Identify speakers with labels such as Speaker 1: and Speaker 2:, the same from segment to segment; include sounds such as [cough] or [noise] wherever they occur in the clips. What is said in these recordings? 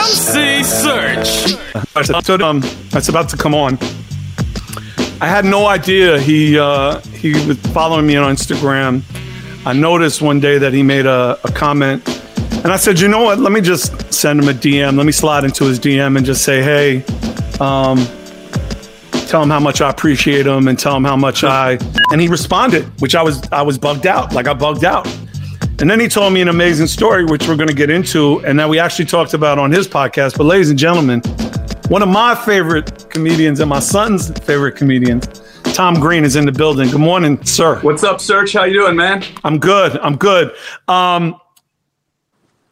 Speaker 1: MC Serch.
Speaker 2: So um, that's about to come on. I had no idea he uh, he was following me on Instagram. I noticed one day that he made a, a comment, and I said, you know what? Let me just send him a DM. Let me slide into his DM and just say, hey, um, tell him how much I appreciate him and tell him how much I. And he responded, which I was I was bugged out, like I bugged out. And then he told me an amazing story, which we're going to get into, and that we actually talked about on his podcast. But, ladies and gentlemen, one of my favorite comedians and my son's favorite comedians, Tom Green, is in the building. Good morning, sir.
Speaker 3: What's up, Serch? How you doing, man?
Speaker 2: I'm good. I'm good. Um,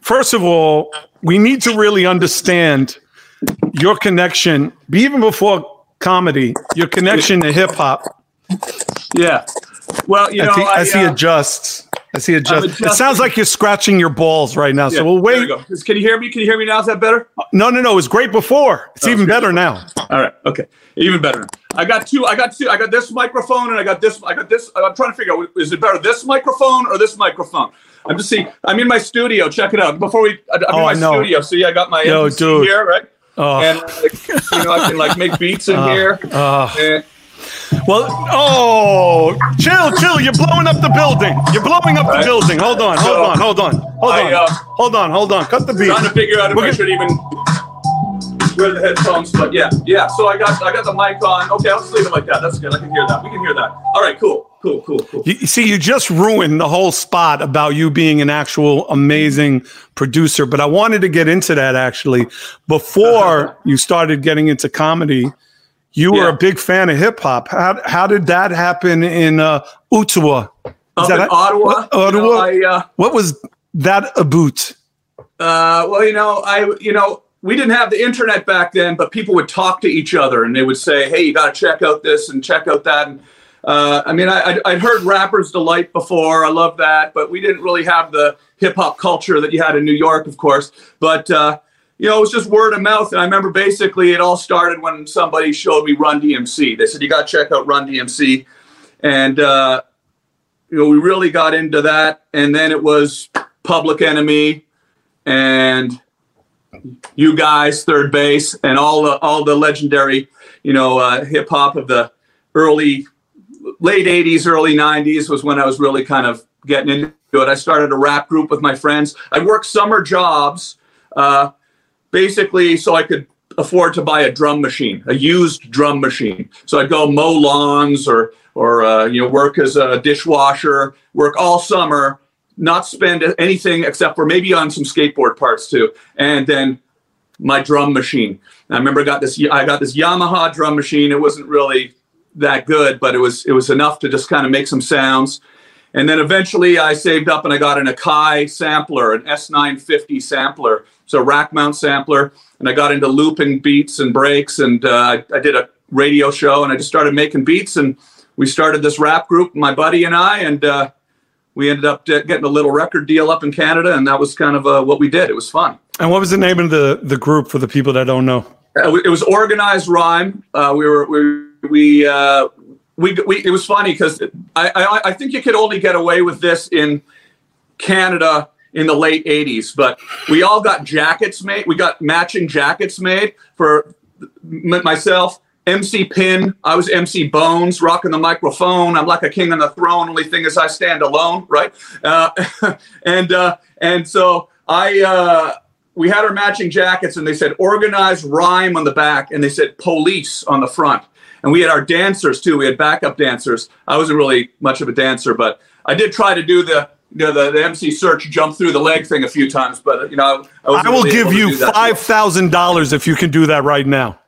Speaker 2: first of all, we need to really understand your connection, even before comedy, your connection to hip hop.
Speaker 3: Yeah. Well, you know,
Speaker 2: as he,
Speaker 3: I,
Speaker 2: as he
Speaker 3: uh,
Speaker 2: adjusts, as he adjusts, it sounds like you're scratching your balls right now.
Speaker 3: yeah,
Speaker 2: So we'll
Speaker 3: we
Speaker 2: wait.
Speaker 3: go. Can you hear me? Can you hear me now? Is that better?
Speaker 2: No, no, no. It was great before. It's oh, even better now.
Speaker 3: All right. Okay. Even better. I got two. I got two. I got this microphone and I got this. I got this. I'm trying to figure out is it better this microphone or this microphone? I'm just seeing. I'm in my studio. Check it out. Before we, oh, I- I'm
Speaker 2: Oh,
Speaker 3: in my studio. See, I got my
Speaker 2: Yo, dude.
Speaker 3: here, right?
Speaker 2: Oh.
Speaker 3: And like, you know, I can like make beats in uh, here. Uh. And-
Speaker 2: Well, oh, chill, chill. You're blowing up the building. You're blowing up the
Speaker 3: Right.
Speaker 2: building. Hold on, hold on, hold on, hold
Speaker 3: I,
Speaker 2: on,
Speaker 3: uh,
Speaker 2: hold on, hold on. Cut the beat.
Speaker 3: trying to figure out if
Speaker 2: We're
Speaker 3: I should even wear the headphones. But yeah, yeah. So I got I got the mic on. Okay, I'll just leave it like that. That's good. I can hear that. We can hear that. All right, cool, cool, cool, cool.
Speaker 2: You, you see, you just ruined the whole spot about you being an actual amazing producer. But I wanted to get into that actually before you started getting into comedy. You were
Speaker 3: Yeah.
Speaker 2: a big fan of hip hop. How, how did that happen in uh, Ottawa? Is
Speaker 3: Up
Speaker 2: that
Speaker 3: in? Ottawa,
Speaker 2: What- Ottawa?
Speaker 3: You know, I, uh,
Speaker 2: What was that about?
Speaker 3: Uh, well, you know, I, you know, we didn't have the internet back then, but people would talk to each other and they would say, "Hey, you got to check out this and check out that." And uh, I mean, I, I'd, I'd heard Rappers Delight before. I love that, but we didn't really have the hip hop culture that you had in New York, of course. But uh, you know, it was just word of mouth. And I remember basically it all started when somebody showed me Run DMC. They said, "You got to check out Run DMC," and uh, you know, we really got into that. And then it was Public Enemy and you guys, 3rd Bass, and all the all the legendary, you know, uh, hip hop of the early, late '80s, early '90s was when I was really kind of getting into it. I started a rap group with my friends. I worked summer jobs, uh, basically, so I could afford to buy a drum machine, a used drum machine. So I'd go mow lawns or or uh, you know work as a dishwasher, work all summer, not spend anything except for maybe on some skateboard parts too, and then my drum machine. I remember I got this I got this Yamaha drum machine. It wasn't really that good, but it was it was enough to just kind of make some sounds. And then eventually I saved up and I got an Akai sampler, an S950 sampler, so rack mount sampler. And I got into looping beats and breaks. And uh, I, I did a radio show and I just started making beats. And we started this rap group, my buddy and I. And uh, we ended up getting a little record deal up in Canada. And that was kind of uh, what we did. It was fun.
Speaker 2: And what was the name of the, the group for the people that don't know?
Speaker 3: Uh, It was organized rhyme. Uh, we were we we, uh, we we it was funny because I, I I think you could only get away with this in Canada in the late '80s. But we all got jackets made. We got matching jackets made for myself. MC Pin, I was MC Bones, rocking the microphone. I'm like a king on the throne. Only thing is, I stand alone, right? Uh, [laughs] and uh, and so I uh, we had our matching jackets, and they said organized rhyme on the back, and they said police on the front. And we had our dancers too. We had backup dancers. I wasn't really much of a dancer, but I did try to do the you know, the, the MC Serch jump through the leg thing a few times. But you know, I,
Speaker 2: I will
Speaker 3: really
Speaker 2: give you five thousand dollars if you can do that right now.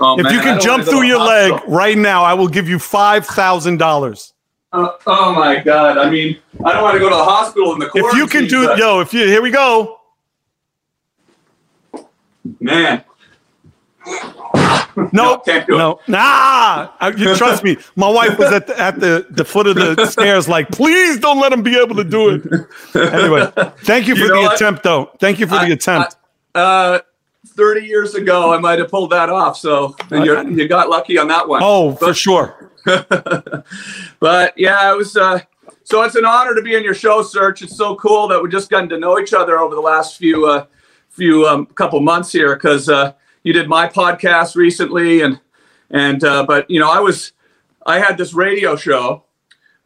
Speaker 3: Oh,
Speaker 2: If
Speaker 3: man,
Speaker 2: you can jump through your
Speaker 3: the
Speaker 2: leg
Speaker 3: hospital.
Speaker 2: right now, I will give you five thousand dollars.
Speaker 3: Uh, oh my god! I mean, I don't want to go to the hospital in the
Speaker 2: If you can do,
Speaker 3: but-
Speaker 2: yo, if you here we go.
Speaker 3: man. [laughs]
Speaker 2: No,
Speaker 3: can't do it.
Speaker 2: no, nah. You trust me. My wife was at the, at the, the foot of the [laughs] stairs, like, please don't let him be able to do it. Anyway, thank you for
Speaker 3: You know
Speaker 2: the
Speaker 3: what?
Speaker 2: attempt, though. Thank you for the
Speaker 3: I-
Speaker 2: attempt.
Speaker 3: Uh, thirty years ago, I might have pulled that off. So you got lucky on that one.
Speaker 2: oh, for sure. [laughs]
Speaker 3: But yeah, it was. Uh, so it's an honor to be in your show, Serch. It's so cool that we've just gotten to know each other over the last few uh, few um, couple months here because uh, you did my podcast recently, and and uh, but you know I was I had this radio show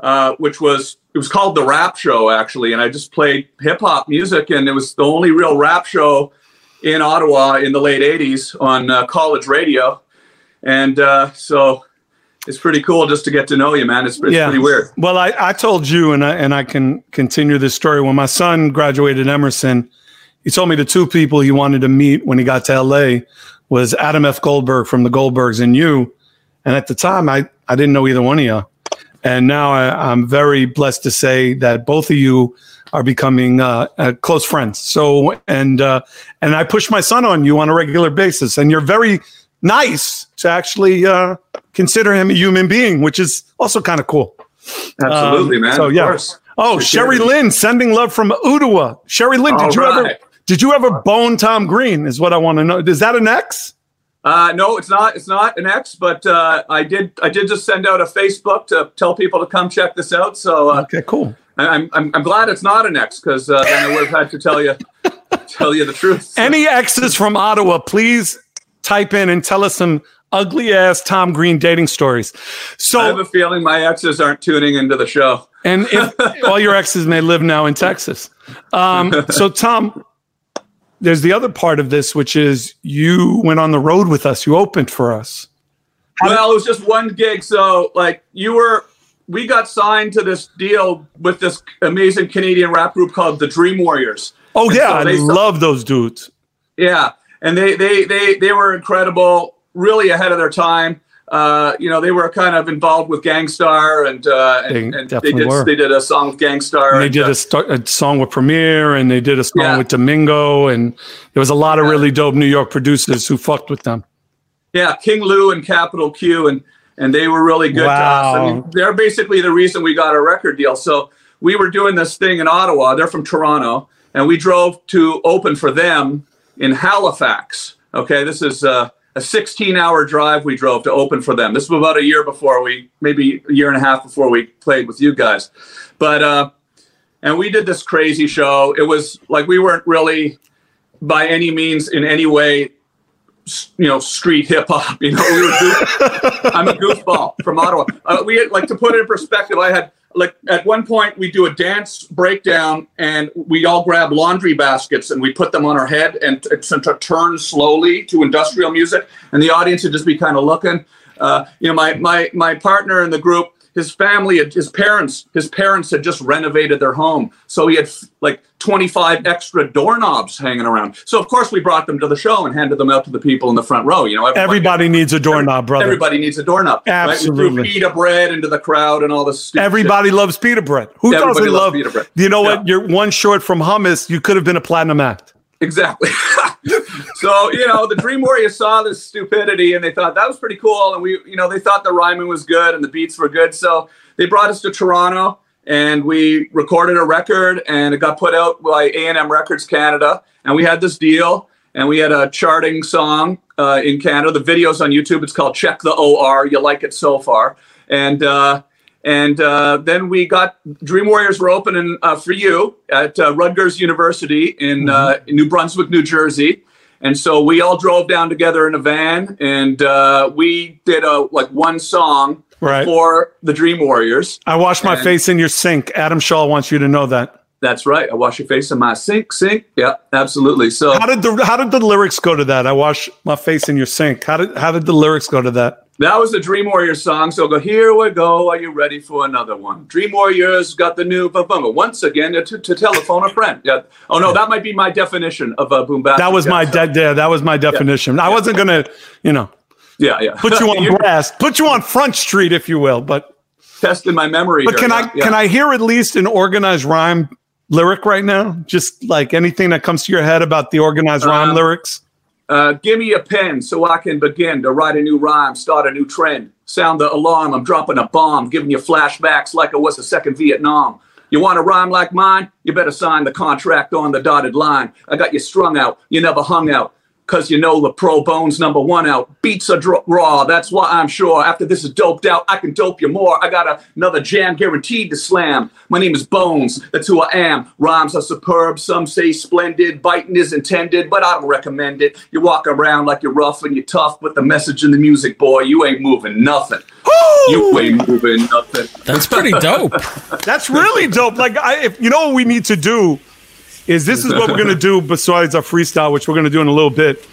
Speaker 3: uh, which was it was called the Rap Show actually, and I just played hip hop music, and it was the only real rap show in Ottawa in the late '80s on uh, college radio, and uh, so it's pretty cool just to get to know you, man. It's, it's yeah. pretty weird.
Speaker 2: Well, I, I told you, and I, and I can continue this story. When my son graduated Emerson, he told me the two people he wanted to meet when he got to LA was Adam F. Goldberg from the Goldbergs and you. And at the time, I, I didn't know either one of you. And now I, am very blessed to say that both of you are becoming uh, uh, close friends. So, and uh, and I push my son on you on a regular basis, and you're very nice to actually uh, consider him a human being, which is also kind of cool.
Speaker 3: Absolutely, um, man. So yeah.
Speaker 2: Oh, Sherry Lynn sending love from Ottawa. Sherry Lynn, did All you right. ever did you ever bone Tom Green? Is what I want to know. Is that an ex?
Speaker 3: Uh, no, it's not. It's not an X, but uh, I did. I did just send out a Facebook to tell people to come check this out. So
Speaker 2: uh, okay, cool.
Speaker 3: I'm, I'm I'm glad it's not an X because uh, then I would have had to tell you [laughs] tell you the truth.
Speaker 2: Any X's from Ottawa, please type in and tell us some ugly ass Tom Green dating stories. So
Speaker 3: I have a feeling my exes aren't tuning into the show.
Speaker 2: And if, [laughs] all your exes may live now in Texas. Um, so Tom, there's the other part of this, which is you went on the road with us. You opened for us.
Speaker 3: Well, it was just one gig. So, like, you were, we got signed to this deal with this amazing Canadian rap group called the Dream Warriors.
Speaker 2: Oh and yeah, so I love those dudes.
Speaker 3: Yeah, and they they they they were incredible, really ahead of their time uh, you know, they were kind of involved with Gang Starr, and uh, and, they, and they did were. they did a song with Gang Starr.
Speaker 2: And they did a, st- a, song with Premier, and they did a song yeah. with Domingo, and there was a lot of really dope New York producers who fucked with them.
Speaker 3: Yeah, King Lou and Capital Q, and and they were really good wow. to us. I mean, they're basically the reason we got a record deal. So we were doing this thing in Ottawa. They're from Toronto, and we drove to open for them in Halifax. Okay, this is. Uh, a 16 hour drive we drove to open for them. This was about a year before we, maybe a year and a half before we played with you guys. But, uh, and we did this crazy show. It was like we weren't really by any means in any way, you know, street hip hop. You know, we [laughs] I'm a goofball from Ottawa. Uh, we had, like to put it in perspective. I had like at one point we do a dance breakdown and we all grab laundry baskets and we put them on our head and to, to turn slowly to industrial music and the audience would just be kind of looking uh, you know my my my partner in the group his family, his parents, his parents had just renovated their home, so he had like 25 extra doorknobs hanging around. So of course we brought them to the show and handed them out to the people in the front row. You know,
Speaker 2: everybody, everybody needs a doorknob, brother.
Speaker 3: Everybody needs a doorknob.
Speaker 2: Absolutely.
Speaker 3: Right? We threw pita bread into the crowd and all this.
Speaker 2: Everybody shit. loves pita bread. Who everybody doesn't love pita bread? You know yeah. what? You're one short from hummus. You could have been a platinum act.
Speaker 3: Exactly. [laughs] so you know the dream warriors saw this stupidity and they thought that was pretty cool. And we you know they thought the rhyming was good and the beats were good. So they brought us to toronto and we recorded a record and it got put out by a&m records canada. And we had this deal and we had a charting song uh, in canada. The video's on youtube. It's called check the or you like it so far. And uh, and uh, then we got Dream Warriors were opening uh, for you at uh, Rutgers University in, uh, mm-hmm. in, New Brunswick, New Jersey. And so we all drove down together in a van, and uh, we did a like one song right. for the Dream Warriors.
Speaker 2: I wash my and face in your sink. Adam Shaw wants you to know that.
Speaker 3: That's right. I wash your face in my sink, sink. Yeah, absolutely. So
Speaker 2: how did the how did the lyrics go to that? I wash my face in your sink. How did how did the lyrics go to that?
Speaker 3: That was the Dream Warriors song. So go, here we go. Are you ready for another one? Dream Warriors got the new boom. Once again, to, to telephone a friend. Yeah. Oh no, that might be my definition of a boom bap.
Speaker 2: That was my de- yeah, that was my definition. Yeah. I wasn't gonna, you know.
Speaker 3: Yeah, yeah.
Speaker 2: Put you [laughs] on blast. Put you on front street, if you will. But
Speaker 3: testing my memory.
Speaker 2: But here, can I can I hear at least an organized rhyme lyric right now? Just like anything that comes to your head about the organized rhyme um, lyrics.
Speaker 3: Uh, give me a pen so I can begin to write a new rhyme, start a new trend. Sound the alarm, I'm dropping a bomb, giving you flashbacks like it was the second Vietnam. You want a rhyme like mine? You better sign the contract on the dotted line. I got you strung out, you never hung out. Cause you know the pro bones number one out. Beats are dro- raw. That's why I'm sure after this is doped out, I can dope you more. I got a, another jam guaranteed to slam. My name is Bones. That's who I am. Rhymes are superb. Some say splendid. Biting is intended, but I don't recommend it. You walk around like you're rough and you're tough, but the message in the music, boy, you ain't moving nothing. You ain't moving nothing.
Speaker 4: That's pretty dope. [laughs]
Speaker 2: That's really dope. Like, I, if you know what we need to do is this is what we're gonna do besides our freestyle, which we're gonna do in a little bit.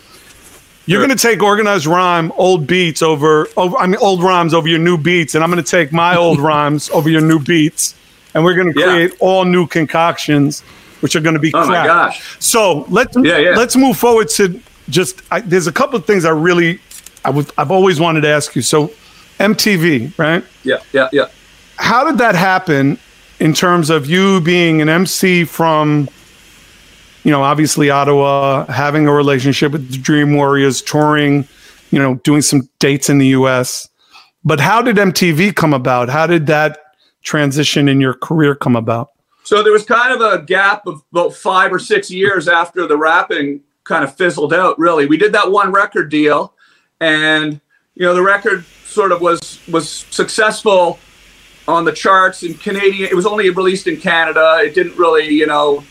Speaker 2: You're
Speaker 3: Sure.
Speaker 2: gonna take organized rhyme, old beats over, over, I mean, old rhymes over your new beats, and I'm gonna take my old [laughs] rhymes over your new beats, and we're gonna
Speaker 3: Yeah.
Speaker 2: create all new concoctions, which are gonna be
Speaker 3: Oh my gosh.
Speaker 2: So let's
Speaker 3: Yeah, yeah.
Speaker 2: let's move forward to just. I, there's a couple of things I really, I would, I've always wanted to ask you. So, MTV, right?
Speaker 3: Yeah, yeah, yeah.
Speaker 2: how did that happen in terms of you being an MC from, you know, obviously Ottawa, having a relationship with the Dream Warriors, touring, you know, doing some dates in the US. But how did MTV come about? How did that transition in your career come about?
Speaker 3: So there was kind of a gap of about five or six years after the rapping kind of fizzled out. Really, we did that one record deal, and you know the record sort of was was successful on the charts in Canadian. It was only released in Canada. It didn't really, you know.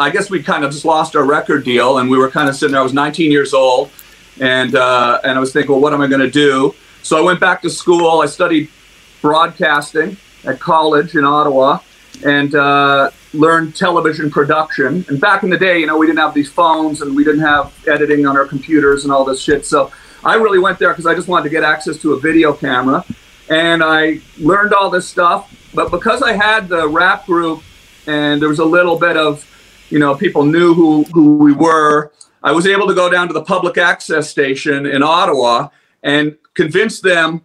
Speaker 3: I guess we kind of just lost our record deal, and we were kind of sitting there. I was 19 years old, and uh, and I was thinking, well, what am I going to do? So I went back to school. I studied broadcasting at college in Ottawa and uh, learned television production. And back in the day, you know, we didn't have these phones and we didn't have editing on our computers and all this shit. So I really went there because I just wanted to get access to a video camera. And I learned all this stuff. But because I had the rap group and there was a little bit of, you know, people knew who, who we were, I was able to go down to the public access station in Ottawa and convince them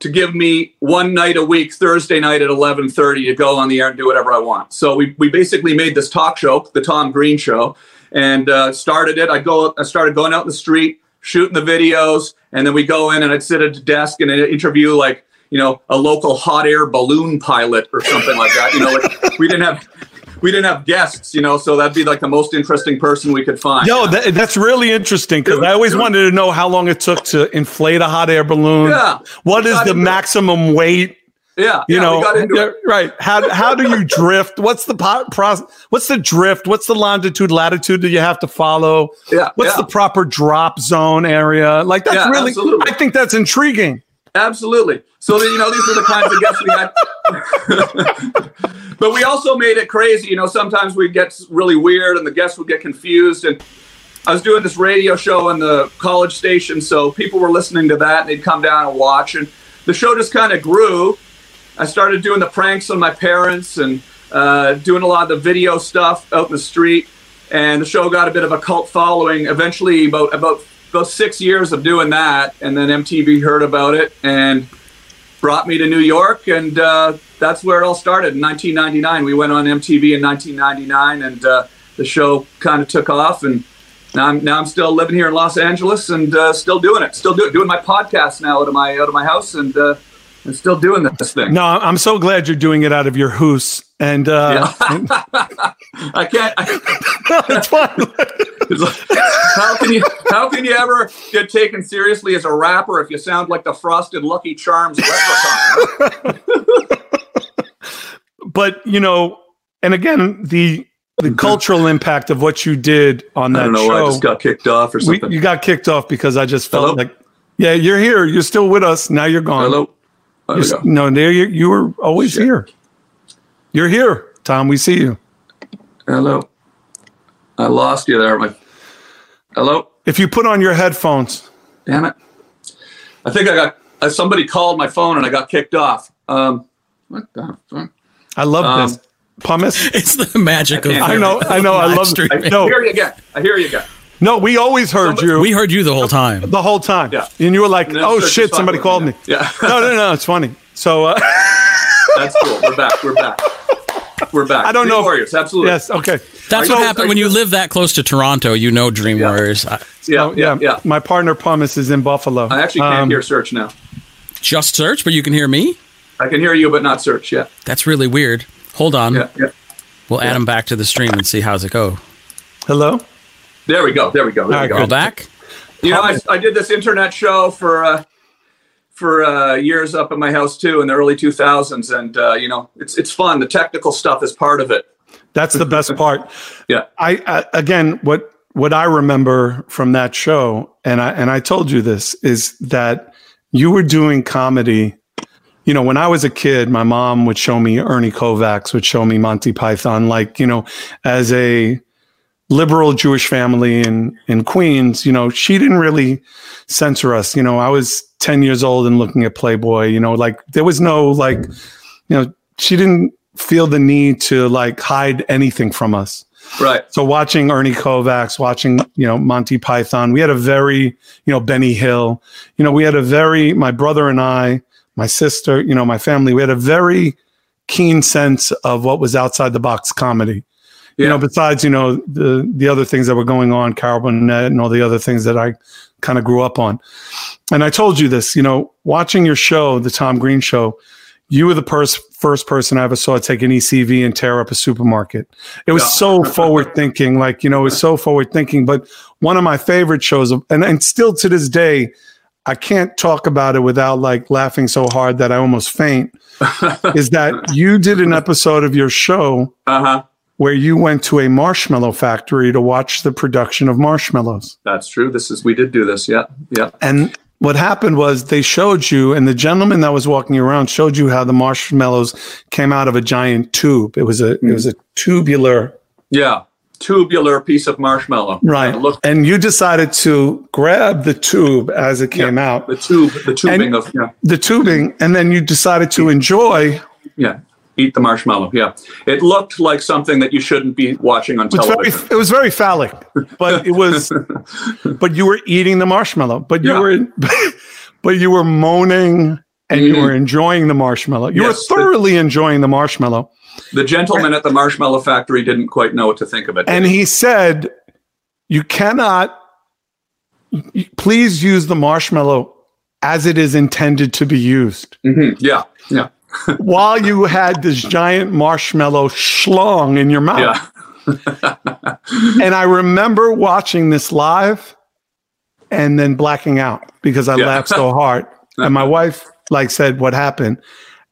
Speaker 3: to give me one night a week, Thursday night at 11:30, to go on the air and do whatever I want. So we, we basically made this talk show, the Tom Green Show, and uh, started it. I go, I started going out in the street, shooting the videos, and then we go in and I'd sit at a desk and interview like you know a local hot air balloon pilot or something like that. You know, like we didn't have we didn't have guests, you know, so that'd be like the most interesting person we could find.
Speaker 2: Yo, that, that's really interesting because I always wanted to know how long it took to inflate a hot air balloon.
Speaker 3: Yeah.
Speaker 2: What is the
Speaker 3: into it.
Speaker 2: maximum weight?
Speaker 3: yeah,
Speaker 2: you
Speaker 3: yeah,
Speaker 2: know
Speaker 3: we got into
Speaker 2: yeah, right how how do you drift what's the po- process what's the drift what's the longitude latitude that you have to follow
Speaker 3: Yeah,
Speaker 2: what's
Speaker 3: yeah.
Speaker 2: the proper drop zone area like that's
Speaker 3: Yeah,
Speaker 2: really
Speaker 3: absolutely.
Speaker 2: i think that's intriguing
Speaker 3: Absolutely. So you know, these are the kinds of guests we had. [laughs] but we also made it crazy. You know, sometimes we'd get really weird, and the guests would get confused. And I was doing this radio show on the college station, so people were listening to that, and they'd come down and watch. And the show just kind of grew. I started doing the pranks on my parents and uh, doing a lot of the video stuff out in the street. And the show got a bit of a cult following. Eventually, about about about six years of doing that, and then MTV heard about it and brought me to New York, and uh, that's where it all started in 1999. We went on MTV in 1999, and uh, the show kind of took off. And now I'm now I'm still living here in Los Angeles and uh, still doing it. Still do, doing my podcast now out of my out of my house, and and still doing this thing.
Speaker 2: no i'm so glad you're doing it out of your house and uh [laughs] [laughs]
Speaker 3: I can't. I, [laughs]
Speaker 2: it's fine
Speaker 3: like, how can you how can you ever get taken seriously as a rapper if you sound like the frosted Lucky Charms leprechaun?
Speaker 2: but you know and again the the cultural impact of what you did on
Speaker 3: I
Speaker 2: that
Speaker 3: don't know.
Speaker 2: show
Speaker 3: I just got kicked off or
Speaker 2: we,
Speaker 3: something.
Speaker 2: you got kicked off because i just felt
Speaker 3: Hello?
Speaker 2: like yeah you're here you're still with us now you're gone
Speaker 3: Hello. There
Speaker 2: You're, no, there you, you were always
Speaker 3: Shit.
Speaker 2: here. You're here, Tom. We see you.
Speaker 3: Hello. I lost you there. My. Hello.
Speaker 2: If you put on your headphones,
Speaker 3: Damn it. I think I got uh, somebody called my phone and I got kicked off. Um, what the fuck?
Speaker 2: I love
Speaker 3: Um,
Speaker 2: this. Pumice. [laughs]
Speaker 4: It's the magic of.
Speaker 2: I know, I know, I love
Speaker 4: streaming.
Speaker 3: I hear you again. I hear you again.
Speaker 2: No, we always heard you
Speaker 4: We heard you the whole time.
Speaker 2: the whole time.
Speaker 3: Yeah.
Speaker 2: And you were like, oh shit, somebody called me.
Speaker 3: Yeah.
Speaker 2: no, no, no, it's funny. So, uh, [laughs]
Speaker 3: That's cool. We're back. We're back. We're back.
Speaker 2: I don't
Speaker 3: Dream
Speaker 2: know if-
Speaker 3: Warriors. Absolutely.
Speaker 2: yes, okay.
Speaker 4: That's
Speaker 3: Are
Speaker 4: what
Speaker 3: you-
Speaker 4: happened when you
Speaker 3: you-
Speaker 4: live that close to Toronto. You know Dream
Speaker 3: Yeah.
Speaker 4: Warriors. I,
Speaker 3: Yeah,
Speaker 2: Oh,
Speaker 3: yeah. Yeah.
Speaker 2: My partner Pumice is in Buffalo.
Speaker 3: I actually can't
Speaker 2: Um,
Speaker 3: hear Serch now.
Speaker 4: just Serch, but you can hear me.
Speaker 3: I can hear you, but not Serch. Yeah.
Speaker 4: That's really weird. Hold on.
Speaker 3: Yeah. Yeah.
Speaker 4: We'll add him back to the stream and see how's it go.
Speaker 2: Hello?
Speaker 3: There we go. There we go. There we go.
Speaker 4: Back.
Speaker 3: You know, I, I did this internet show for uh, for uh, years up at my house too in the early 2000s, and uh, you know, it's it's fun. The technical stuff is part of it.
Speaker 2: That's the best part. [laughs]
Speaker 3: Yeah.
Speaker 2: I, I again, what what I remember from that show, and I and I told you this is that you were doing comedy. You know, when I was a kid, my mom would show me Ernie Kovacs, would show me Monty Python. Like, you know, as a liberal Jewish family in in Queens, you know, she didn't really censor us. You know, I was 10 years old and looking at Playboy, you know, like there was no like, you know, she didn't feel the need to like hide anything from us.
Speaker 3: Right.
Speaker 2: So watching Ernie Kovacs, watching, you know, Monty Python, we had a very, you know, Benny Hill, you know, we had a very, my brother and I, my sister, you know, my family, we had a very keen sense of what was outside the box comedy. You know, besides, you know, the the other things that were going on, Carol Burnett and all the other things that I kind of grew up on. And I told you this, you know, watching your show, the Tom Green show, you were the pers- first person I ever saw take an ECV and tear up a supermarket. It was
Speaker 3: Yeah.
Speaker 2: so forward thinking, like, you know, it was so forward thinking. But one of my favorite shows, of, and, and still to this day, I can't talk about it without like laughing so hard that I almost faint, [laughs] is that you did an episode of your show
Speaker 3: Uh huh.
Speaker 2: Where you went to a marshmallow factory to watch the production of marshmallows.
Speaker 3: That's true. This is we did do this. Yeah. Yeah.
Speaker 2: And what happened was they showed you, and the gentleman that was walking around showed you how the marshmallows came out of a giant tube. It was a it was a tubular
Speaker 3: Yeah. Tubular piece of marshmallow.
Speaker 2: right.
Speaker 3: Look,
Speaker 2: And you decided to grab the tube as it came out,
Speaker 3: the tube, the tubing
Speaker 2: And-
Speaker 3: of yeah,
Speaker 2: the tubing, and then you decided to enjoy.
Speaker 3: yeah. Eat the marshmallow. Yeah. It looked like something that you shouldn't be watching on
Speaker 2: was very,
Speaker 3: television.
Speaker 2: it was very phallic, but it was, [laughs] but you were eating the marshmallow, but you
Speaker 3: Yeah.
Speaker 2: were, [laughs] but you were moaning and you
Speaker 3: Mhm.
Speaker 2: were enjoying the marshmallow. You
Speaker 3: Yes,
Speaker 2: were thoroughly enjoying the marshmallow.
Speaker 3: The gentleman at the marshmallow factory didn't quite know what to think of it.
Speaker 2: And he said, You cannot, please use the marshmallow as it is intended to be used.
Speaker 3: Mhm. Yeah. Yeah.
Speaker 2: While you had this giant marshmallow schlong in your mouth.
Speaker 3: Yeah. [laughs]
Speaker 2: And I remember watching this live and then blacking out because I
Speaker 3: Yeah.
Speaker 2: laughed so hard. And my [laughs] wife like said, What happened?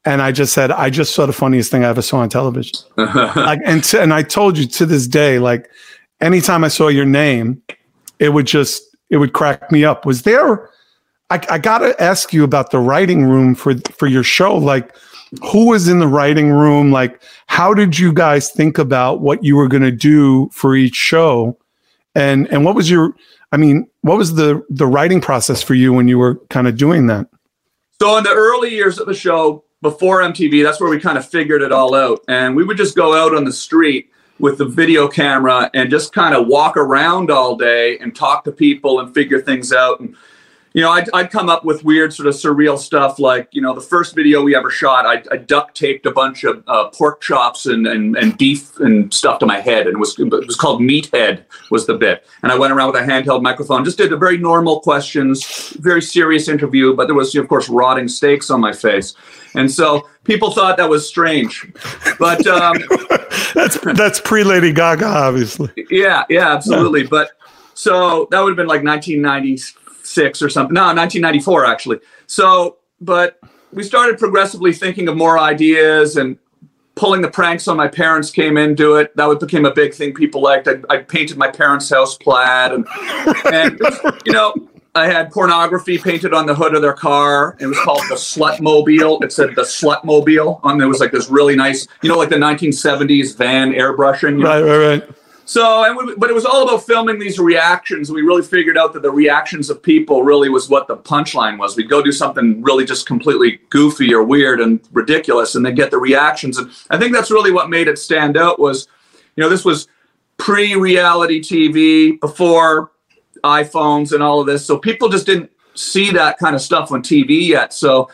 Speaker 2: And I just said, I just saw the funniest thing I ever saw on television. [laughs] like, and to, and I told you to this day, like anytime I saw your name, it would just it would crack me up. Was there? I, I got to ask you about the writing room for for your show. Like, who was in the writing room? Like, how did you guys think about what you were going to do for each show? And and what was your? I mean, what was the the writing process for you when you were kind of doing that?
Speaker 3: So in the early years of the show, before MTV, that's where we kind of figured it all out. And we would just go out on the street with the video camera and just kind of walk around all day and talk to people and figure things out. And you know, I'd, I'd come up with weird, sort of surreal stuff. Like, you know, the first video we ever shot, I, I duct taped a bunch of uh, pork chops and, and, and beef and stuff to my head, and it was it was called Meathead was the bit. And I went around with a handheld microphone, just did a very normal questions, very serious interview, but there was, of course, rotting steaks on my face, and so people thought that was strange. But um, [laughs]
Speaker 2: That's that's pre Lady Gaga, obviously.
Speaker 3: yeah, yeah, absolutely. But so that would have been like 1996 or something. No, 1994 actually. So, but we started progressively thinking of more ideas and pulling the pranks on my parents came into it. That became a big thing people liked. I, I painted my parents' house plaid, and and you know. I had pornography painted on the hood of their car. It was called the Slut Mobile. It said the Slut Mobile. On there was like this really nice, you know, like the 1970s van airbrushing. you know?
Speaker 2: Right, right, right.
Speaker 3: So, and we, but it was all about filming these reactions. We really figured out that the reactions of people really was what the punchline was. We'd go do something really just completely goofy or weird and ridiculous, and then get the reactions. And I think that's really what made it stand out. Was you know this was pre-reality TV, before iPhones and all of this, so people just didn't see that kind of stuff on TV yet. So,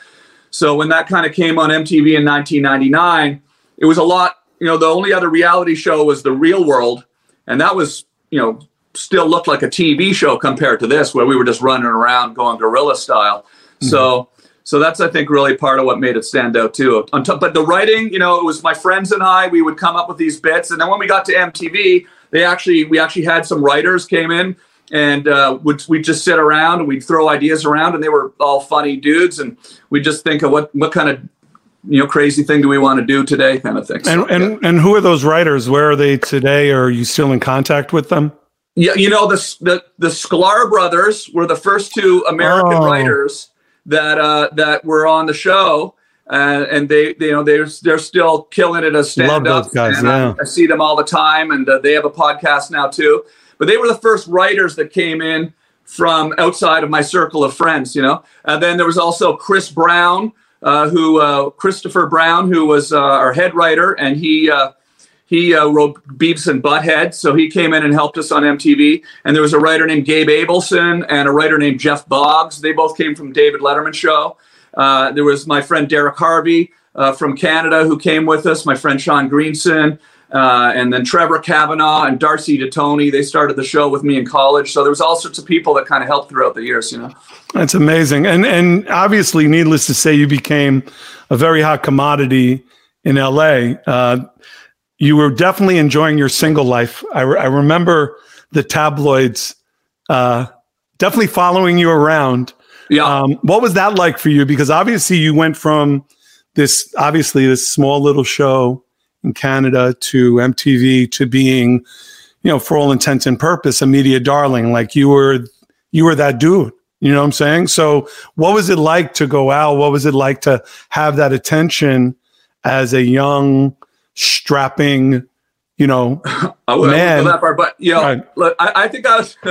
Speaker 3: so when that kind of came on MTV in 1999, it was a lot. You know, the only other reality show was The Real World, and that was you know still looked like a TV show compared to this, where we were just running around going guerrilla style. So. So that's, I think, really part of what made it stand out too. On top, but the writing, you know, it was my friends and I. We would come up with these bits, and then when we got to MTV, they they actually we actually had some writers came in and uh, would we just sit around and we'd throw ideas around and they were all funny dudes and we'd just think of what what kind of you know crazy thing do we want to do today kind of thing. So,
Speaker 2: And and
Speaker 3: yeah.
Speaker 2: and who are those writers? Where are they today? Are you still in contact with them?
Speaker 3: Yeah, you know the the the Sklar brothers were the first two American
Speaker 2: Oh.
Speaker 3: writers that uh, that were on the show, uh, and they, they you know they're they're still killing it as stand up.
Speaker 2: those guys,
Speaker 3: and I- I, see them all the time, and uh, they have a podcast now too. But they were the first writers that came in from outside of my circle of friends, you know. And then there was also Chris Brown, uh, who uh, Christopher Brown, who was uh, our head writer, and he. Uh, he uh, wrote Beavis and Butthead, so he came in and helped us on MTV. And there was a writer named Gabe Abelson and a writer named Jeff Boggs. They both came from David Letterman show. Uh, there was my friend Derek Harvey from Canada who came with us. My friend Sean Greenson, uh, and then Trevor Kavanaugh and Darcy DeTony. They started the show with me in college. So there was all sorts of people that kind of helped throughout the years. You know.
Speaker 2: That's amazing. And and obviously, needless to say, you became a very hot commodity in LA. Uh, you were definitely enjoying your single life. I, re- I remember the tabloids uh, definitely following you around.
Speaker 3: Yeah.
Speaker 2: Um, what was that like for you? Because obviously, you went from this obviously this small little show in Canada to MTV to being, you know, for all intents and purpose, a media darling. Like you were, you were that dude. You know what I'm saying? So, what was it like to go out? What was it like to have that attention as a young, strapping, you know? [laughs]
Speaker 3: I would, I
Speaker 2: Man.
Speaker 3: go that far, but you know,
Speaker 2: Right.
Speaker 3: look, I, I think I was, [laughs]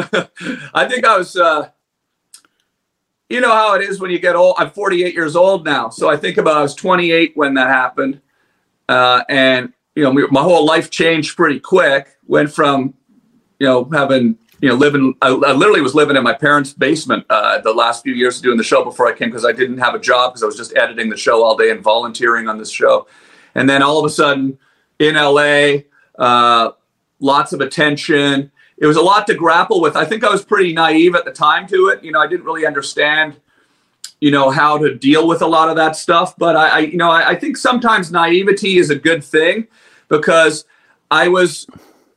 Speaker 3: I think I was, uh, you know how it is when you get old. I'm 48 years old now, so I think about I was 28 when that happened, uh, and you know, my whole life changed pretty quick. Went from, you know, having you know living, I, I literally was living in my parents' basement uh, the last few years of doing the show before I came because I didn't have a job because I was just editing the show all day and volunteering on this show, and then all of a sudden in LA uh, lots of attention. It was a lot to grapple with. I think I was pretty naive at the time to it. You know, I didn't really understand, you know, how to deal with a lot of that stuff. But I, I you know, I, I think sometimes naivety is a good thing because I was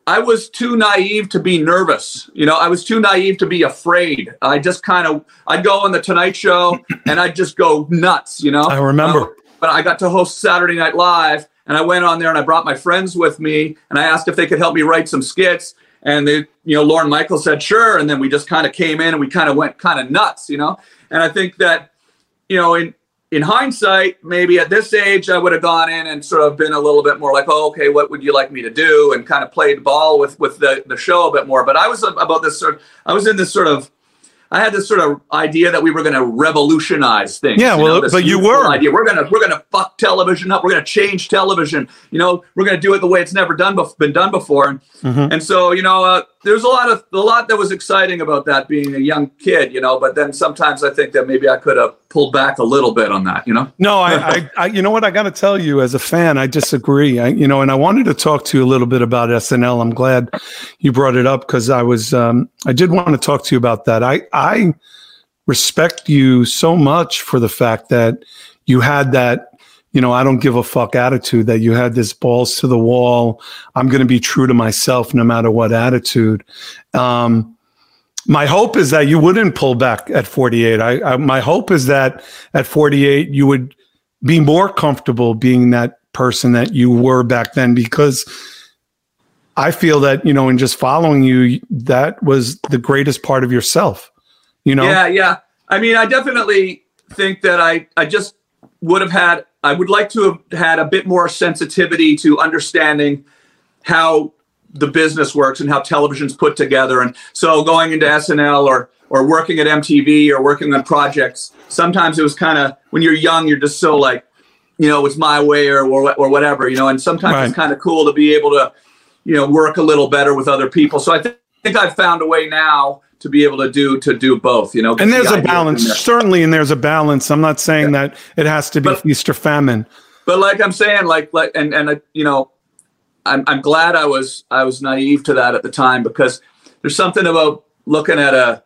Speaker 3: I was too naive to be nervous. You know, I was too naive to be afraid. I just kind of I'd go on the Tonight Show and I'd just go nuts. You know,
Speaker 2: I remember.
Speaker 3: Uh, but I got to host Saturday Night Live, and I went on there and I brought my friends with me, and I asked if they could help me write some skits. And they, you know, Lorne Michaels said sure, and then we just kind of came in and we kind of went kind of nuts, you know. And I think that, you know, in in hindsight, maybe at this age, I would have gone in and sort of been a little bit more like, oh, okay, what would you like me to do, and kind of played ball with with the the show a bit more. But I was about this sort. of, I was in this sort of. I had this sort of idea that we were going to revolutionize things.
Speaker 2: Yeah,
Speaker 3: you
Speaker 2: well,
Speaker 3: know, this
Speaker 2: but you were.
Speaker 3: Idea. We're gonna we're gonna fuck television up. We're gonna change television. You know, we're gonna do it the way it's never done bef- been done before. And,
Speaker 2: Mm-hmm.
Speaker 3: and so, you know, uh, there's a lot of a lot that was exciting about that being a young kid. You know, but then sometimes I think that maybe I could have pulled back a little bit on that. You know.
Speaker 2: No, I, [laughs] I, I, you know what? I got to tell you, as a fan, I disagree. I, you know, and I wanted to talk to you a little bit about SNL. I'm glad you brought it up because I was, um, I did want to talk to you about that. I, I respect you so much for the fact that you had that, you know, I don't give a fuck attitude. That you had this balls to the wall. I'm going to be true to myself no matter what attitude. Um, my hope is that you wouldn't pull back at 48. I, I my hope is that at 48 you would be more comfortable being that person that you were back then because I feel that you know in just following you that was the greatest part of yourself. You know?
Speaker 3: Yeah, yeah. I mean, I definitely think that I I just would have had I would like to have had a bit more sensitivity to understanding how the business works and how television's put together. And so going into SNL or or working at MTV or working on projects, sometimes it was kind of when you're young, you're just so like, you know, it's my way or or, or whatever, you know. And sometimes
Speaker 2: Right.
Speaker 3: it's kind of cool to be able to, you know, work a little better with other people. So I think think I've found a way now to be able to do to do both. You know,
Speaker 2: And there's
Speaker 3: The
Speaker 2: a balance,
Speaker 3: there.
Speaker 2: certainly, and there's a balance. I'm not saying that it has to be
Speaker 3: But-
Speaker 2: feast or famine.
Speaker 3: but like I'm saying, like like and and uh, you know, I'm I'm glad I was I was naive to that at the time because there's something about looking at a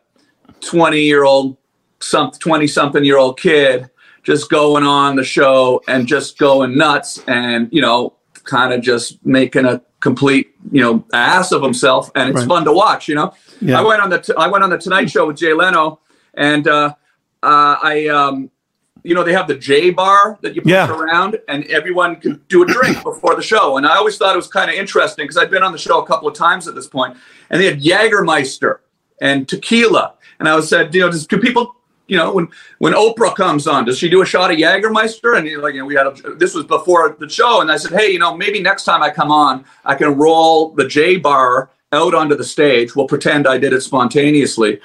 Speaker 3: 20 year old some 20 something year old kid just going on the show and just going nuts and you know kind of just making a complete, you know, ass of himself, and it's
Speaker 2: Right.
Speaker 3: fun to watch. You know,
Speaker 2: Yeah.
Speaker 3: I went on the t- I went on the Tonight Show with Jay Leno, and uh, uh, I, um, you know, they have the J bar that you push
Speaker 2: Yeah.
Speaker 3: around, and everyone can do a drink [coughs] before the show. And I always thought it was kind of interesting because I'd been on the show a couple of times at this point, and they had Jägermeister and tequila, and I was said, you know, does, do people you know, when when Oprah comes on, does she do a shot of Jägermeister? And like, you know, we had a, this was before the show, and I said, hey, you know, maybe next time I come on, I can roll the J bar out onto the stage. We'll pretend I did it spontaneously,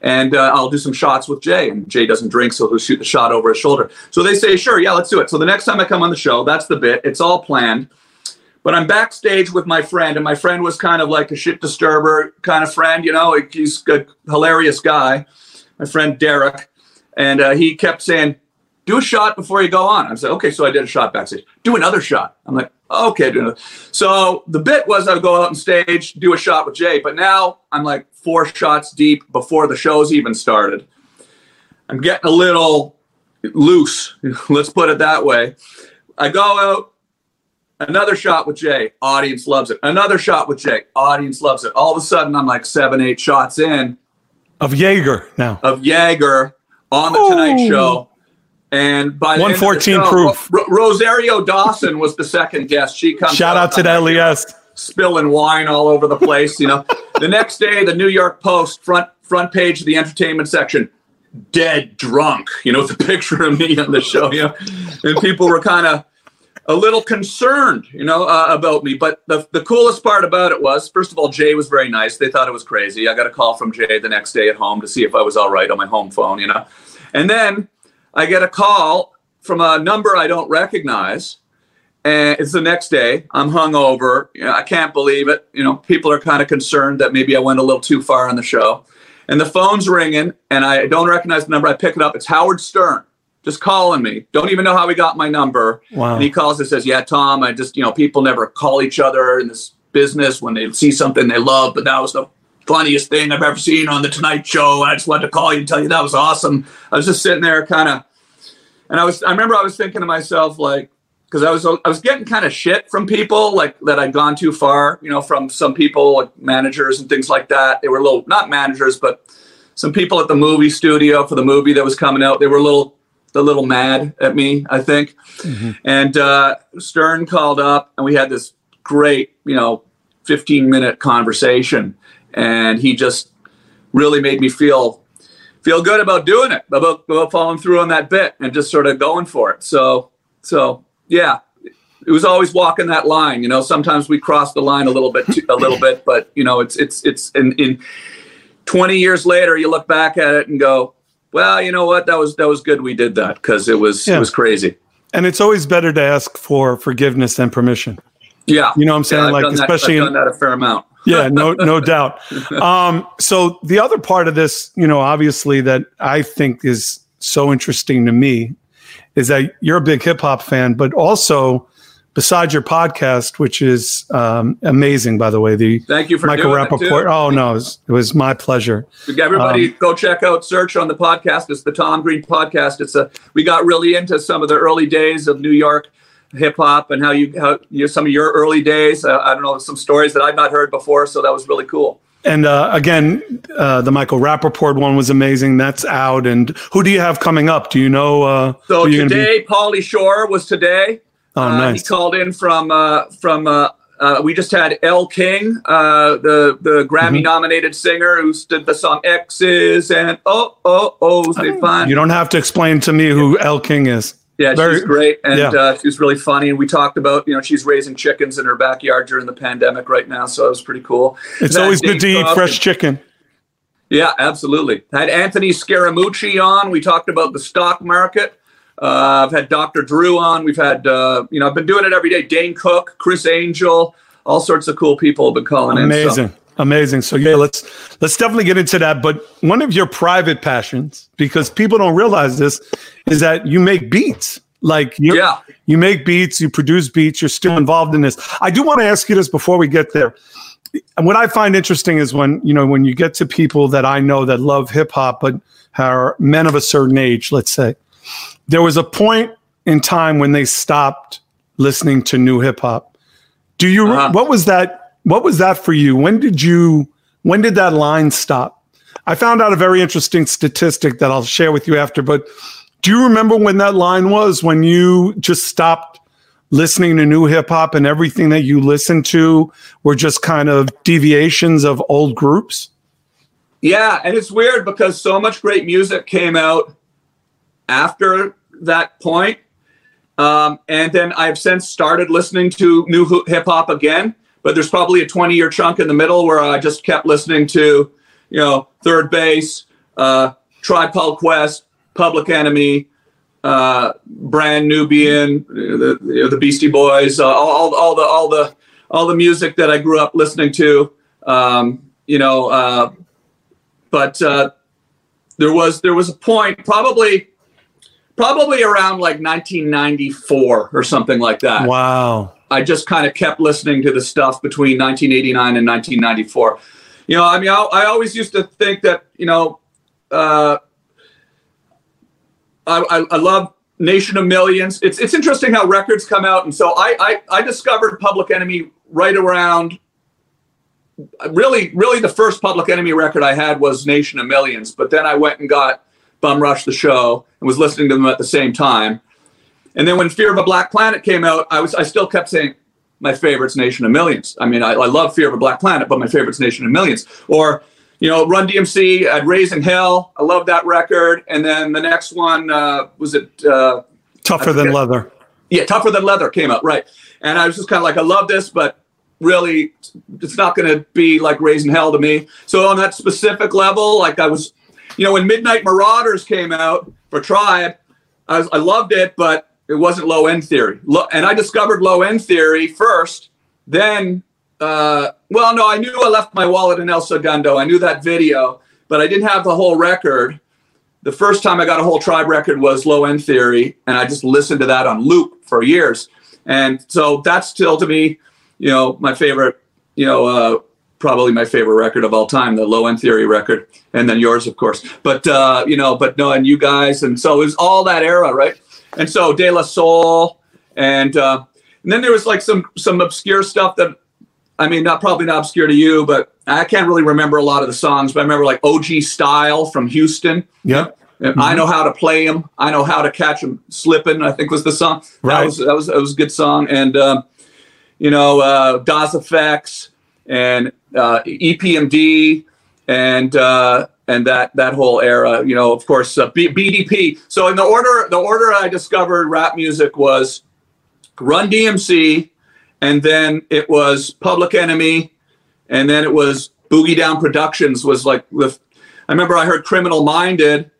Speaker 3: and uh, I'll do some shots with Jay. And Jay doesn't drink, so he'll shoot the shot over his shoulder. So they say, sure, yeah, let's do it. So the next time I come on the show, that's the bit. It's all planned. But I'm backstage with my friend, and my friend was kind of like a shit disturber kind of friend, you know. He's a hilarious guy my friend Derek, and uh, he kept saying, "Do a shot before you go on." I said, "Okay." So I did a shot backstage. Do another shot. I'm like, "Okay." Do another. So the bit was I would go out on stage, do a shot with Jay, but now I'm like four shots deep before the show's even started. I'm getting a little loose. [laughs] Let's put it that way. I go out. Another shot with Jay, audience loves it. Another shot with Jay, audience loves it. All of a sudden, I'm like seven, eight shots in,
Speaker 2: of Jaeger now.
Speaker 3: of Jaeger on the Tonight Show. And by the end of the
Speaker 2: 114
Speaker 3: show,
Speaker 2: proof.
Speaker 3: Ro- Rosario Dawson was the second guest. She comes
Speaker 2: Shout out to the LES.
Speaker 3: spilling wine all over the place. You know, [laughs] the next day, the New York Post front front page of the entertainment section, dead drunk. You know, [laughs] with a picture of me on the show. You know, and people were kind of a little concerned, you know, uh, about me. But the, the coolest part about it was, first of all, Jay was very nice. They thought it was crazy. I got a call from Jay the next day at home to see if I was all right on my home phone, you know. And then I get a call from a number I don't recognize. And it's the next day. I'm hungover. You know, I can't believe it. You know, people are kind of concerned that maybe I went a little too far on the show. And the phone's ringing, and I don't recognize the number. I pick it up. It's Howard Stern just calling me. Don't even know how he got my number.
Speaker 2: Wow.
Speaker 3: And he calls and says, "Yeah, Tom, I just you know people never call each other in this business when they see something they love, but that was the funniest thing I've ever seen on the Tonight Show. I just wanted to call you and tell you that was awesome." I was just sitting there, kind of, and I was I remember I was thinking to myself like. Because I was I was getting kind of shit from people like that I'd gone too far, you know, from some people like managers and things like that. They were a little not managers, but some people at the movie studio for the movie that was coming out. They were a little a little mad at me, I think. And uh, Stern called up, and we had this great, you know, 15 minute conversation, and he just really made me feel feel good about doing it, about, about following through on that bit, and just sort of going for it. So, so yeah. It was always walking that line, you know. Sometimes we cross the line a little bit, too, a little bit, but you know, it's it's it's in, in 20 years later, you look back at it and go, well, you know what? That was that was good. We did that because it was
Speaker 2: Yeah.
Speaker 3: it was crazy.
Speaker 2: And it's always better to ask for forgiveness than permission.
Speaker 3: Yeah,
Speaker 2: You know what I'm saying?
Speaker 3: Yeah, I've
Speaker 2: Like,
Speaker 3: done that-
Speaker 2: especially
Speaker 3: I've
Speaker 2: in-
Speaker 3: done that a fair amount. [laughs]
Speaker 2: yeah, no, no [laughs] doubt. Um, so the other part of this, you know, obviously that I think is so interesting to me is that you're a big hip hop fan, but also besides your podcast, which is um, amazing, by the way, the
Speaker 3: Thank you for
Speaker 2: Michael
Speaker 3: doing.
Speaker 2: Rappaport. Oh no, it was, it was my pleasure.
Speaker 3: Everybody,
Speaker 2: Um,
Speaker 3: go check out Serch on the podcast. It's the Tom Green podcast. It's a we got really into some of the early days of New York hip hop and how you how you know, some of your early days. Uh, I don't know some stories that I've not heard before, so that was really cool.
Speaker 2: And uh, again, uh, the Michael Rappaport one was amazing. That's out. And who do you have coming up? Do you know? Uh,
Speaker 3: So
Speaker 2: who be-
Speaker 3: today, Pauly Shore was today.
Speaker 2: Oh,
Speaker 3: Uh,
Speaker 2: nice.
Speaker 3: He called in from uh, from. Uh, uh, we just had Elle King, uh, the the
Speaker 2: Mm-hmm.
Speaker 3: Grammy nominated singer who did the song X's and oh oh ohs they find.
Speaker 2: You don't have to explain to me who Elle King is.
Speaker 3: Yeah,
Speaker 2: Very-
Speaker 3: she's great, and
Speaker 2: yeah.
Speaker 3: uh, she's really funny. And we talked about, you know, she's raising chickens in her backyard during the pandemic right now, so it was pretty cool.
Speaker 2: It's always good to eat fresh chicken.
Speaker 3: Yeah, absolutely. I had Anthony Scaramucci on. We talked about the stock market. Uh, I've had Dr. Drew on. We've had, uh, you know, I've been doing it every day. Dane Cook, Criss Angel, all sorts of cool people have been calling in. so-
Speaker 2: Amazing. Amazing. So yeah, let's let's definitely get into that. But one of your private passions, because people don't realize this, is that you make beats. Like you
Speaker 3: Yeah.
Speaker 2: you make beats, you produce beats, you're still involved in this. I do want to ask you this before we get there. And what I find interesting is when you know when you get to people that I know that love hip hop, but are men of a certain age, let's say, there was a point in time when they stopped listening to new hip hop Do you?
Speaker 3: Uh-huh.
Speaker 2: What was that? What was that for you? When did you? When did that line stop? I found out a very interesting statistic that I'll share with you after. But do you remember when that line was? When you just stopped listening to new hip hop and everything that you listened to were just kind of deviations of old groups?
Speaker 3: Yeah, and it's weird because so much great music came out after that point. Um, and then I've since started listening to new hip hop again, but there's probably a 20 year chunk in the middle where I just kept listening to, you know, 3rd Bass, uh, Tribe Called Quest, Public Enemy, uh, Brand Nubian, the, you know, the Beastie Boys, uh, all, all, the all the all the music that I grew up listening to. Um, you know, uh, but uh, there was there was a point probably probably around like 1994 or something like that.
Speaker 2: Wow.
Speaker 3: I just kind of kept listening to the stuff between 1989 and 1994. You know, I mean, I, I always used to think that you know, uh, I, I, I love Nation of Millions. It's it's interesting how records come out, and so I I, I discovered Public Enemy right around. Really, really, the first Public Enemy record I had was Nation of Millions, but then I went and got Bum Rush the Show and was listening to them at the same time. And then when Fear of a Black Planet came out, I was I still kept saying my favorite's Nation of Millions. I mean, I, I love Fear of a Black Planet, but my favorite's Nation of Millions. Or you know, Run DMC at Raising Hell. I love that record. And then the next one uh, was it uh,
Speaker 2: Tougher than leather.
Speaker 3: yeah, Tougher Than Leather came out, right. And I was just kind of like, I love this, but really, it's not going to be like Raising Hell to me. So on that specific level, like I was, you know, when Midnight Marauders came out for Tribe, I, was, I loved it, but it wasn't low end theory. Lo- and I discovered low end theory first. Then, uh, well, no, I knew I left my wallet in El Segundo. I knew that video, but I didn't have the whole record. The first time I got a whole tribe record was Low End Theory, and I just listened to that on loop for years. And so that's still to me, you know, my favorite, you know, uh, probably my favorite record of all time, the Low End Theory record, and then yours, of course. But uh, you know, but no, and you guys, and so it was all that era, right? And so De La Soul, and uh, and then there was like some some obscure stuff that, I mean, not probably not obscure to you, but I can't really remember a lot of the songs. But I remember like OG Style from Houston.
Speaker 2: Yeah.
Speaker 3: And I know how to play him. I know how to catch him slipping. I think was the song.
Speaker 2: Right.
Speaker 3: That was that was that was a good song. And um, you know, uh, Das EFX and uh, EPMD and uh, and that that whole era. You know, of course, uh, B- BDP. So in the order the order I discovered rap music was Run DMC, and then it was Public Enemy, and then it was Boogie Down Productions. Was like the I remember I heard Criminal Minded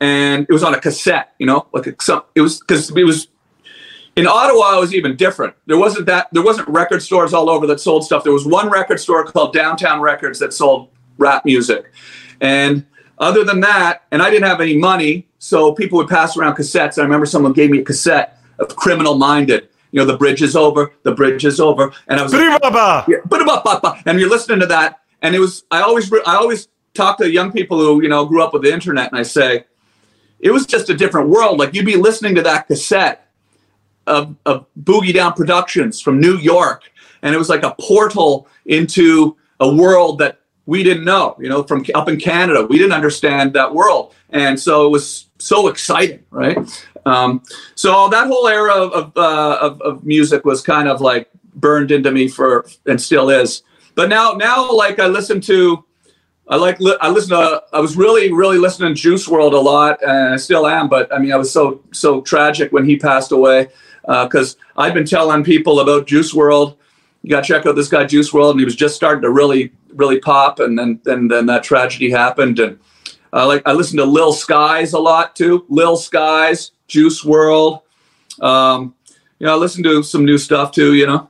Speaker 3: and it was on a cassette, you know, like a, some, it was because it was in Ottawa. It was even different. There wasn't that. There wasn't record stores all over that sold stuff. There was one record store called Downtown Records that sold rap music, and other than that, and I didn't have any money, so people would pass around cassettes. I remember someone gave me a cassette of Criminal Minded. You know, the bridge is over, the bridge is over, and I was like, yeah, and you're listening to that, and it was. I always, I always talk to young people who you know grew up with the internet, and I say, it was just a different world. Like you'd be listening to that cassette of, of Boogie Down Productions from New York, and it was like a portal into a world that we didn't know. You know, from up in Canada, we didn't understand that world, and so it was so exciting, right? Um, so that whole era of of, uh, of of music was kind of like burned into me for, and still is. But now, now, like I listen to I like li- I listen to I was really really listening to Juice WRLD a lot and I still am but I mean I was so so tragic when he passed away because I've been telling people about Juice WRLD you got to check out this guy Juice WRLD and he was just starting to really really pop and then then then that tragedy happened and I like I listen to Lil Skies a lot too Lil Skies Juice WRLD um, you know I listen to some new stuff too you know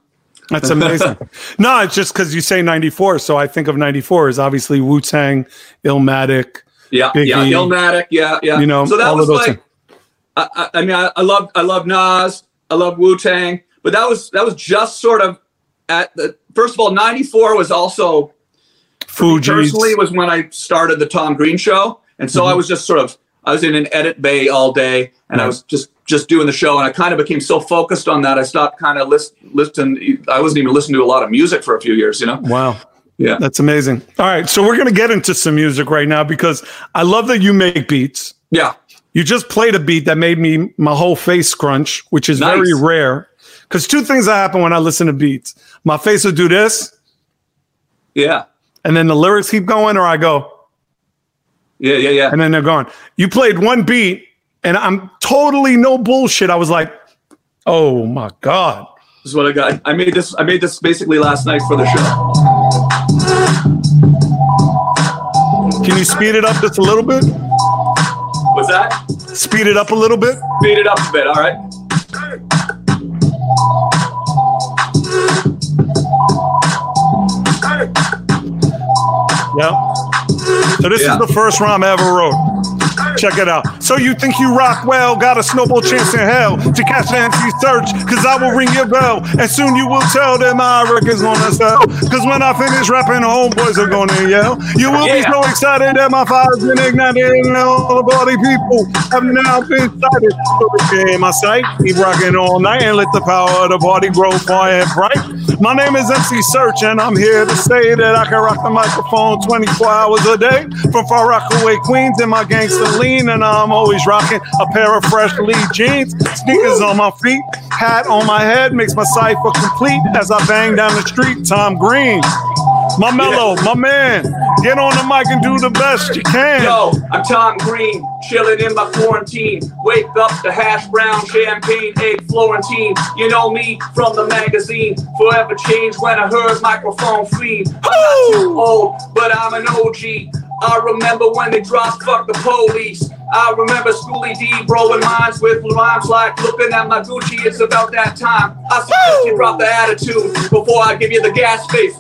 Speaker 2: That's amazing. [laughs] no, it's just because you say 94. So I think of 94 as obviously Wu Tang, Illmatic.
Speaker 3: Yeah,
Speaker 2: Biggie.
Speaker 3: yeah, Illmatic, yeah, yeah.
Speaker 2: You know,
Speaker 3: so that
Speaker 2: all
Speaker 3: was
Speaker 2: of those
Speaker 3: like, I, I, I mean, I, I love, I love Nas, I love Wu Tang, but that was that was just sort of at the first of all, '94 was also personally was when I started the Tom Green show, and so I mm-hmm. was just sort of I was in an edit bay all day, and I was just just doing the show, and I kind of became so focused on that, I stopped kind of list listen. I wasn't even listening to a lot of music for a few years, you know.
Speaker 2: Wow.
Speaker 3: Yeah.
Speaker 2: That's amazing. All right. So we're going to get into some music right now because I love that you make beats.
Speaker 3: Yeah.
Speaker 2: You just played a beat that made me my whole face scrunch, which is
Speaker 3: Nice.
Speaker 2: very rare. Because two things that happen when I listen to beats. My face will do this,
Speaker 3: Yeah.
Speaker 2: and then the lyrics keep going, or I go,
Speaker 3: Yeah. Yeah. Yeah.
Speaker 2: and then they're gone. You played one beat, and I'm totally no bullshit. I was like, oh my God.
Speaker 3: This is what I got. I made this. I made this basically last night for the show.
Speaker 2: Can you speed it up just a little bit?
Speaker 3: That?
Speaker 2: Speed it up a little bit?
Speaker 3: Speed it up a bit. All right.
Speaker 2: Yeah. So this
Speaker 3: Yeah.
Speaker 2: is the first rhyme I ever wrote. Check it out. So you think you rock well, got a snowball chance in hell to catch the MC Serch, cause I will ring your bell. And soon you will tell that my record's gonna sell. Cause when I finish rapping, the homeboys are gonna yell. You will be so excited that my fire's been ignited and all the body people have now been sighted. So in my sight, keep rocking all night and let the power of the party grow far and bright. My name is MC Serch and I'm here to say that I can rock the microphone 24 hours a day. From Far Rockaway, Queens and my gangster lean and I'm always rocking a pair of fresh lead jeans, sneakers on my feet, hat on my head makes my cipher complete as I bang down the street. Tom Green, my mellow, my man, get on the mic and do the best you can.
Speaker 3: Yo, I'm Tom Green, chilling in my quarantine. Wake up to hash brown, champagne, egg, Florentine. You know me from the magazine. Forever changed when I heard microphone fiend. I'm not too old, but I'm an OG. I remember when they dropped fuck the police. I remember Schoolly D blowing minds with rhymes like looking at my Gucci. It's about that time. I suggest you drop the attitude before I give you the gas face.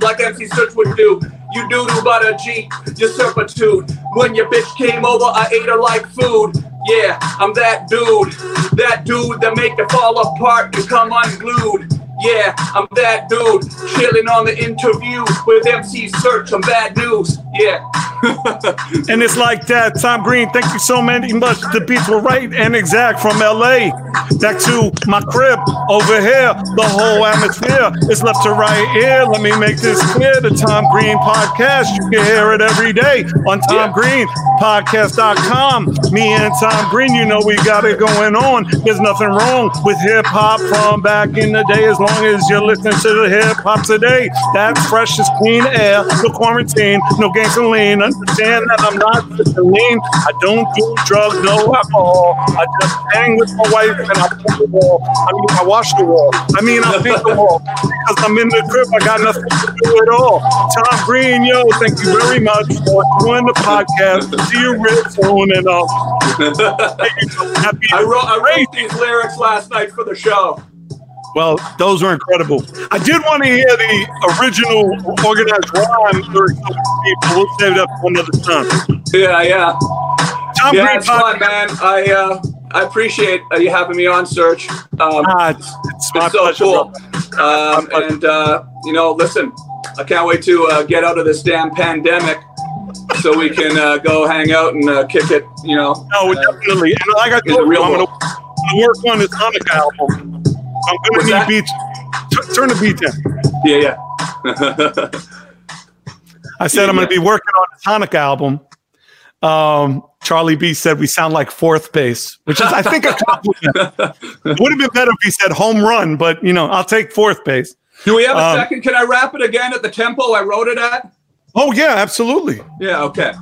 Speaker 3: Like MC Serch would do. You doo doo but a G, your servitude. When your bitch came over, I ate her like food. Yeah, I'm that dude. That dude that make it fall apart and come unglued. Yeah, I'm that dude. Chilling on the interview with MC Serch. I'm bad news. Yeah. [laughs]
Speaker 2: And it's like that. Tom Green, thank you so many much. The beats were right and exact from LA. Back to my crib over here. The whole atmosphere is left to right here. Let me make this clear. The Tom Green podcast, you can hear it every day on Tom
Speaker 3: Yeah.
Speaker 2: Green podcast.com. Me and Tom Green, you know we got it going on. There's nothing wrong with hip hop from back in the day as long as you're listening to the hip hop today. That's fresh as clean air, no quarantine, no gasoline. Understand that I'm not just a lean. I don't do drugs, no alcohol. I just hang with my wife and I paint the wall. I mean, I wash the wall. I mean, I paint the wall because I'm in the crib. I got nothing to do at all. Tom Green, yo, thank you very much for doing the podcast. See you real soon and um, [laughs] happy.
Speaker 3: I wrote, I wrote these lyrics last night for the show.
Speaker 2: Well, those are incredible. I did want to hear the original organized rhyme lyrics of the people. We'll save that for another time.
Speaker 3: Yeah, yeah.
Speaker 2: Tom
Speaker 3: Yeah,
Speaker 2: Green
Speaker 3: it's fun, man. I uh, I appreciate uh, you having me on, Serch. Um,
Speaker 2: Ah, it's, it's
Speaker 3: so
Speaker 2: pleasure,
Speaker 3: cool. Um, and uh, you know, listen, I can't wait to uh, get out of this damn pandemic, so we can uh, go hang out and uh, kick it. You know,
Speaker 2: No,
Speaker 3: uh,
Speaker 2: definitely. And like I told you, I'm going to work on this Hanukkah album. I'm going
Speaker 3: What's
Speaker 2: to
Speaker 3: that?
Speaker 2: need beats. T- turn the beat down.
Speaker 3: Yeah, yeah.
Speaker 2: I said
Speaker 3: Yeah,
Speaker 2: I'm going to
Speaker 3: yeah.
Speaker 2: be working on this Hanukkah album. Um, Charlie B said we sound like fourth base, which is, I think, a compliment. [laughs] would have been better if he said home run, but you know, I'll take fourth base.
Speaker 3: Do we have a
Speaker 2: Um,
Speaker 3: second? Can I rap it again at the tempo I wrote it at?
Speaker 2: Oh yeah, absolutely.
Speaker 3: Yeah, okay.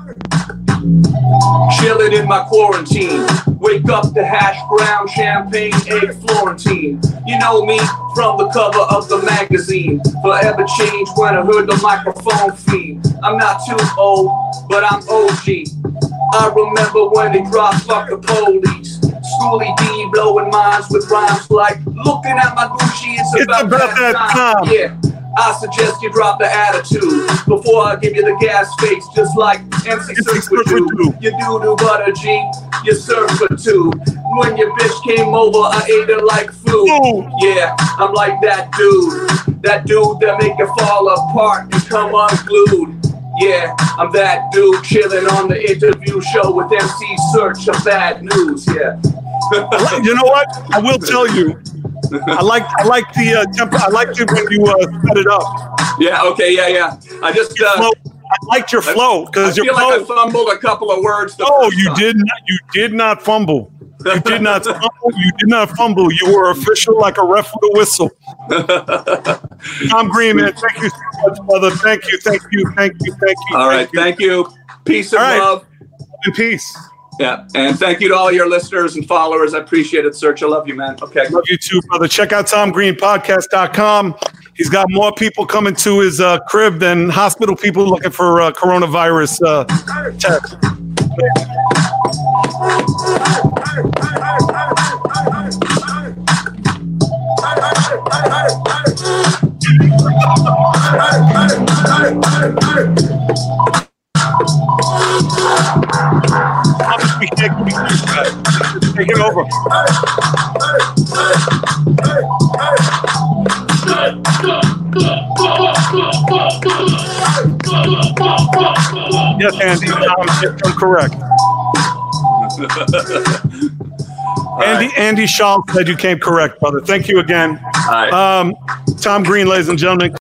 Speaker 3: Chilling in my quarantine. Wake up to hash brown, champagne, egg, Florentine. You know me from the cover of the magazine. Forever changed when I heard the microphone fiend. I'm not too old, but I'm OG. I remember when they dropped fuck the police. Schoolly D blowing minds with rhymes like looking at my Gucci. It's,
Speaker 2: It's
Speaker 3: about,
Speaker 2: about that time.
Speaker 3: Yeah. I suggest you drop the attitude before I give you the gas face, just like MC Serch would do. You do do butter G, you serve for two. When your bitch came over, I ate her like food. Yeah, I'm like that dude, that dude that make it fall apart and come unglued. Yeah, I'm that dude chilling on the interview show with MC Serch of Bad News. Yeah.
Speaker 2: you know what? I will tell you. I like I like the uh, temp- I liked it when you uh, set it up.
Speaker 3: Yeah. Okay. Yeah. Yeah. I just. Uh,
Speaker 2: I liked your flow
Speaker 3: I
Speaker 2: because
Speaker 3: feel
Speaker 2: your
Speaker 3: like I
Speaker 2: flow.
Speaker 3: fumbled a couple of words. first
Speaker 2: you
Speaker 3: time.
Speaker 2: did not. You did not fumble. You did not [laughs] fumble. You did not fumble. You were official like a ref with a whistle. [laughs] Tom Green, man, thank you so much, brother. Thank you, thank you, thank you, thank you.
Speaker 3: All right.
Speaker 2: you.
Speaker 3: Thank you. Peace and
Speaker 2: right.
Speaker 3: love.
Speaker 2: In peace.
Speaker 3: Yeah. And thank you to all your listeners and followers. I appreciate it, Serch. I love you, man. Okay.
Speaker 2: Love you too, brother. Check out TomGreenPodcast.com. He's got more people coming to his uh, crib than hospital people looking for uh, coronavirus uh, tests. We can't keep this guy. Take it over. Yes, Andy. I'm correct. [laughs] Andy Andy Shaw said you came correct, brother. Thank you again.
Speaker 3: Right.
Speaker 2: Um, Tom Green, ladies and gentlemen.